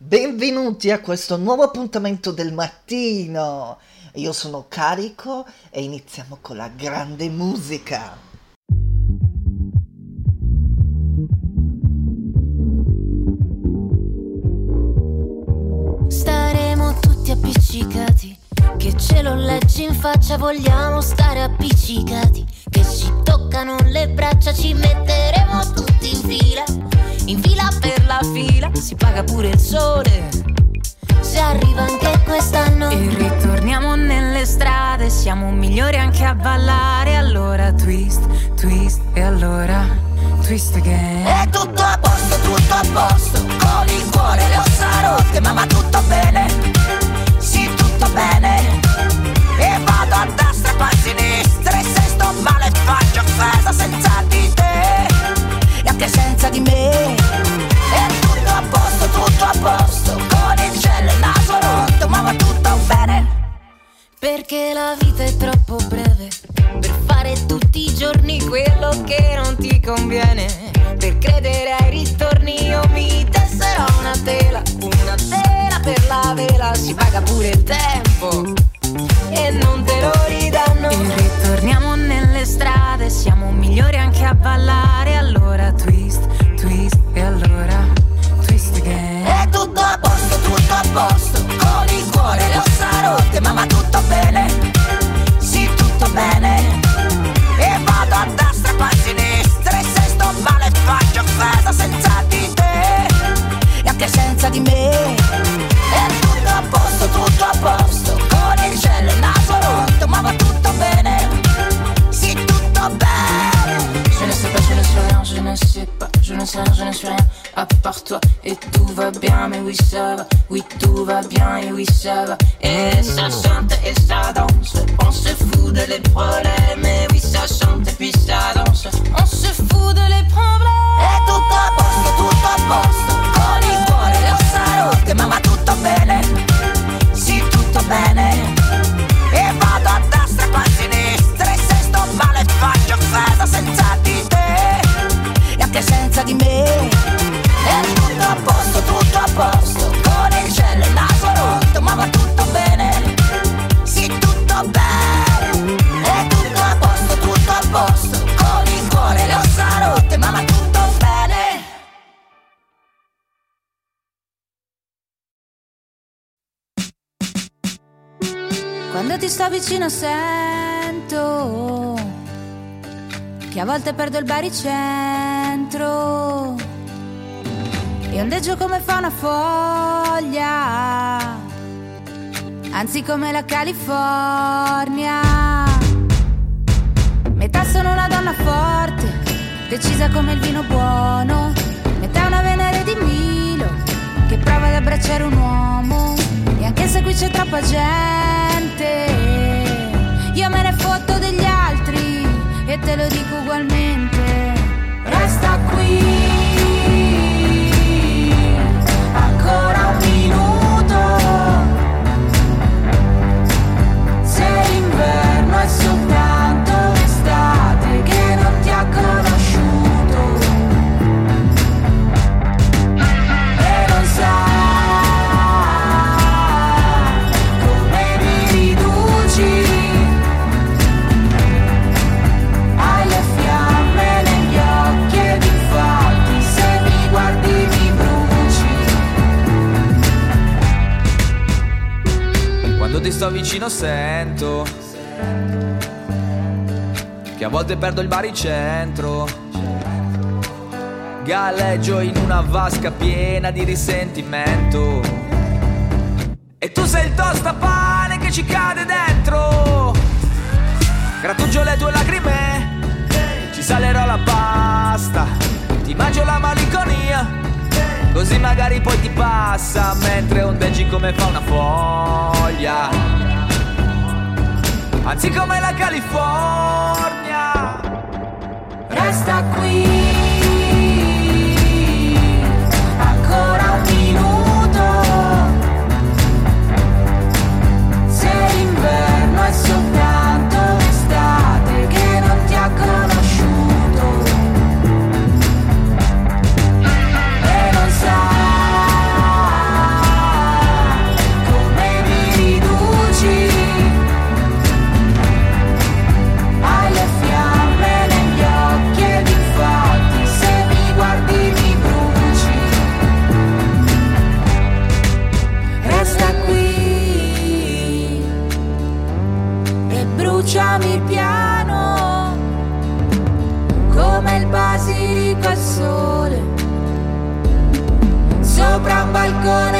Benvenuti a questo nuovo appuntamento del mattino. Io sono carico e iniziamo con la grande musica. Staremo tutti appiccicati. Che ce lo leggi in faccia, vogliamo stare appiccicati. Che ci toccano le braccia, ci metteremo tutti in fila si paga pure il sole. Se arriva anche quest'anno e ritorniamo nelle strade, siamo migliori anche a ballare. Allora twist, twist e allora twist again. È tutto a posto, tutto a posto, con il cuore le ossa rotte, mamma tutto bene, sì tutto bene. E vado a destra, poi a sinistra, e se sto male faccio festa senza conviene. Per credere ai ritorni io mi tesserò una tela Una tela per la vela. Si paga pure il tempo et tout va bien, mais oui ça va, oui tout va bien et oui ça va. Et ça chante et ça danse, on se fout de les problèmes, et oui ça chante et puis ça danse, on se fout de les problèmes. È tutto a posto, tutto a posto Con il cuore Quando ti sto vicino sento che a volte perdo il baricentro e ondeggio come fa una foglia, anzi come la California. Metà sono una donna forte, decisa come il vino buono, metà una Venere di Milo che prova ad abbracciare un uomo. E anche se qui c'è troppa gente, te vicino sento che a volte perdo il baricentro. Galleggio in una vasca piena di risentimento. E tu sei il tostapane che ci cade dentro. Grattugio le tue lacrime, ci salerò la pasta. Ti mangio la malinconia, così magari poi ti passa mentre ondeggi come fa una foglia. Anzi come la California. Resta qui, balcone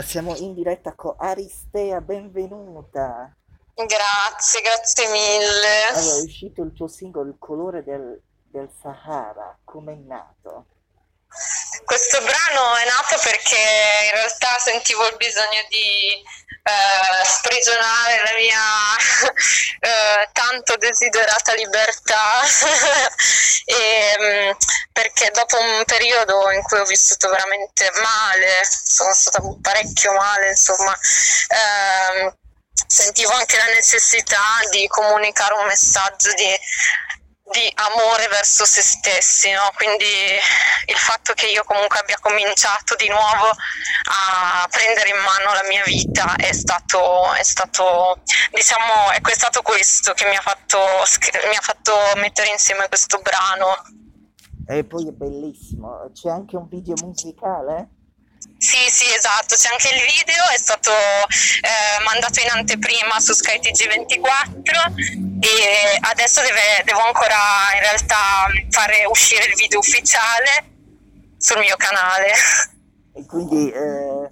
Allora, siamo in diretta con Aristea, benvenuta. Grazie, grazie mille. Allora, è uscito il tuo singolo Il colore del, del Sahara, com'è nato? Questo brano è nato perché in realtà sentivo il bisogno di eh, sprigionare la mia eh, tanto desiderata libertà. E, mm, perché dopo un periodo in cui ho vissuto veramente male, sono stata parecchio male, insomma, ehm, sentivo anche la necessità di comunicare un messaggio di di amore verso se stessi, no? quindi il fatto che io comunque abbia cominciato di nuovo a prendere in mano la mia vita è stato, è stato diciamo, è stato questo che mi ha, fatto, mi ha fatto mettere insieme questo brano. E poi è bellissimo, c'è anche un video musicale? Sì, sì, esatto, c'è anche il video, è stato eh, mandato in anteprima su Sky TG24 e adesso deve- devo ancora in realtà fare uscire il video ufficiale sul mio canale. E quindi eh,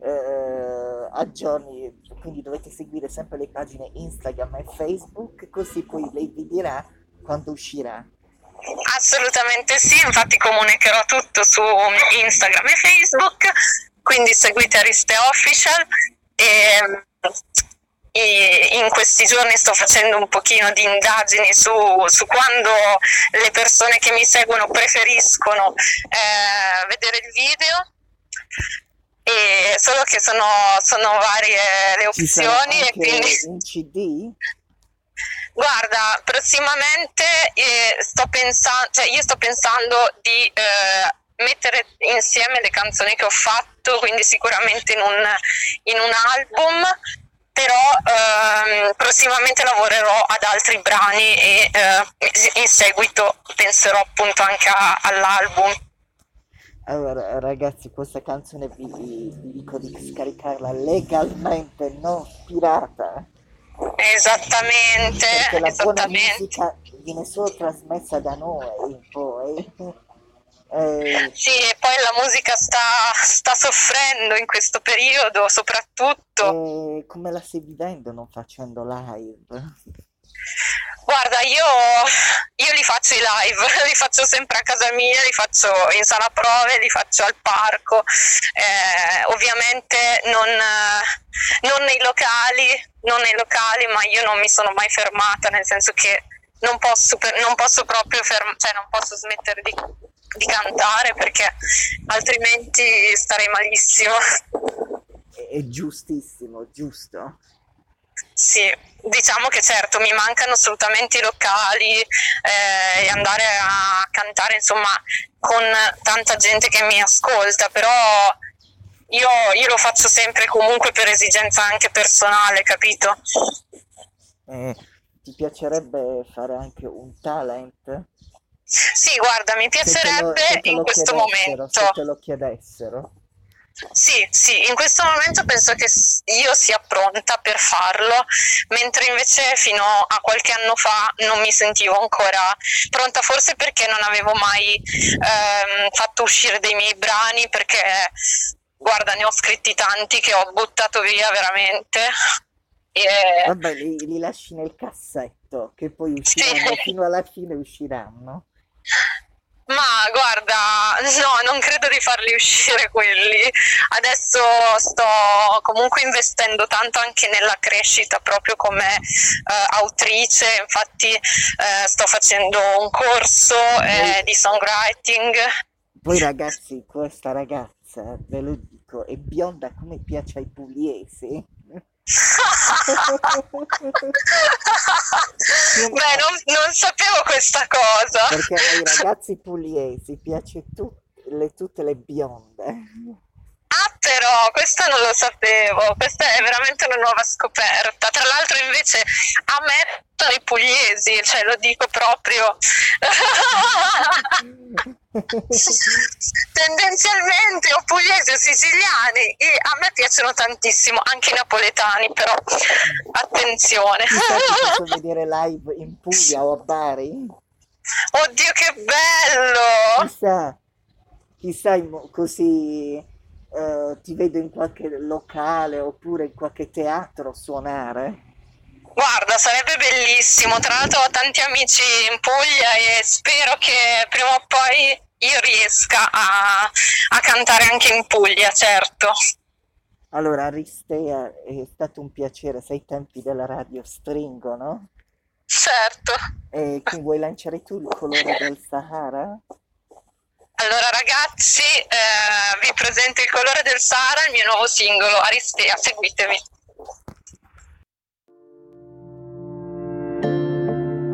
eh, aggiorni, quindi dovete seguire sempre le pagine Instagram e Facebook, così poi lei vi dirà quando uscirà. Assolutamente sì, infatti comunicherò tutto su Instagram e Facebook, quindi seguite Ariste Official e, e in questi giorni sto facendo un pochino di indagini su, su quando le persone che mi seguono preferiscono eh, vedere il video. E solo che sono, sono varie le opzioni e quindi un CD? Guarda, prossimamente eh, sto pensando, cioè io sto pensando di eh, mettere insieme le canzoni che ho fatto, quindi sicuramente in un, in un album, però ehm, prossimamente lavorerò ad altri brani e eh, in seguito penserò appunto anche a- all'album. Allora, ragazzi, questa canzone vi, vi dico di scaricarla legalmente, non pirata. Esattamente, Perché la buona esattamente. musica viene solo trasmessa da noi, poi. Eh, Sì, e poi la musica sta, sta soffrendo in questo periodo, soprattutto. eh, come la stai vivendo non facendo live? Guarda, io, io li faccio i live, li faccio sempre a casa mia, li faccio in sala prove, li faccio al parco, eh, ovviamente non, non nei locali, non nei locali, ma io non mi sono mai fermata, nel senso che non posso, non posso proprio ferm- cioè non posso smettere di, di cantare perché altrimenti starei malissimo. È giustissimo, giusto? Sì, diciamo che certo mi mancano assolutamente i locali eh, e andare a cantare insomma con tanta gente che mi ascolta, però io, io lo faccio sempre comunque per esigenza anche personale, capito? Eh, ti piacerebbe fare anche un talent? Sì, guarda, mi Se te lo- piacerebbe se te in questo momento. Se te lo chiedessero. Sì, sì, in questo momento penso che io sia pronta per farlo, mentre invece fino a qualche anno fa non mi sentivo ancora pronta, forse perché non avevo mai ehm, fatto uscire dei miei brani, perché guarda, ne ho scritti tanti che ho buttato via veramente. E, Vabbè, li, li lasci nel cassetto, che poi usciranno, Sì. fino alla fine usciranno. No, non credo di farli uscire quelli. Adesso sto comunque investendo tanto anche nella crescita proprio come eh, autrice, infatti eh, sto facendo un corso eh, di songwriting. Poi ragazzi, questa ragazza, ve lo dico, è bionda come piace ai pugliesi. Beh, non, non sapevo questa cosa. Perché ai ragazzi pugliesi piace tu- le- tutte le bionde. Ah, però, questo non lo sapevo, questa è veramente una nuova scoperta. Tra l'altro, invece, a me sono i pugliesi, cioè lo dico proprio. Tendenzialmente o pugliesi o siciliani, e a me piacciono tantissimo, anche i napoletani, però attenzione. Ti faccio vedere live in Puglia o a Bari. Oddio, che bello! Chissà, chissà così eh, ti vedo in qualche locale oppure in qualche teatro suonare. Guarda, sarebbe bellissimo. Tra l'altro ho tanti amici in Puglia e spero che prima o poi io riesca a, a cantare anche in Puglia, certo. Allora, Aristea, è stato un piacere, sei i tempi della radio stringono. Certo. E qui vuoi lanciare tu il colore del Sahara? Allora ragazzi, eh, vi presento Il colore del Sahara, il mio nuovo singolo, Aristea, seguitemi.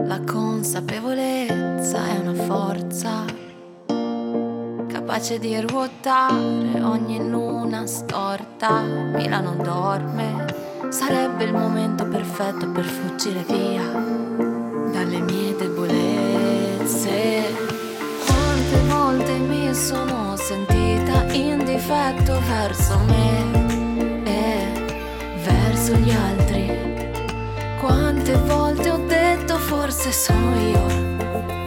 La consapevolezza è una forza capace di ruotare ogni luna storta. Milano dorme, sarebbe il momento perfetto per fuggire via dalle mie debolezze. Sono sentita in difetto verso me e verso gli altri. Quante volte ho detto forse sono io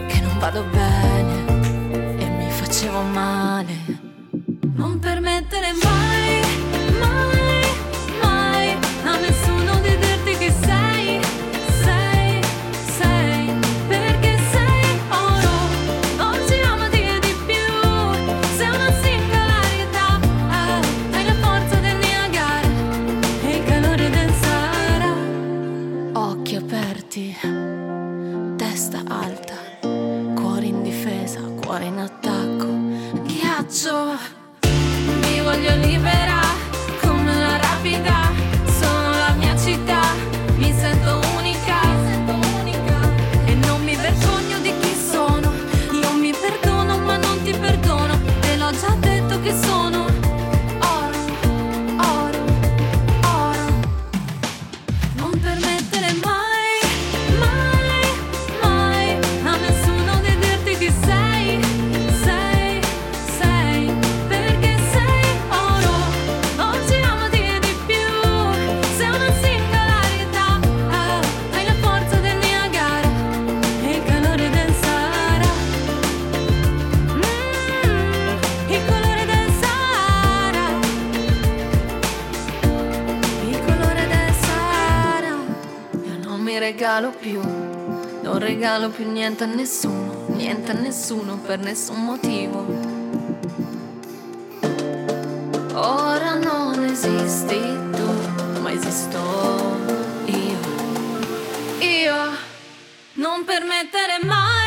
che non vado bene e mi facevo male. Non permettere mai, testa alta, cuore in difesa, cuore in attacco, ghiaccio. Mi voglio liberare regalo più Non regalo più niente a nessuno Niente a nessuno per nessun motivo. Ora non esisti tu Ma esisto io. Io Non permettere mai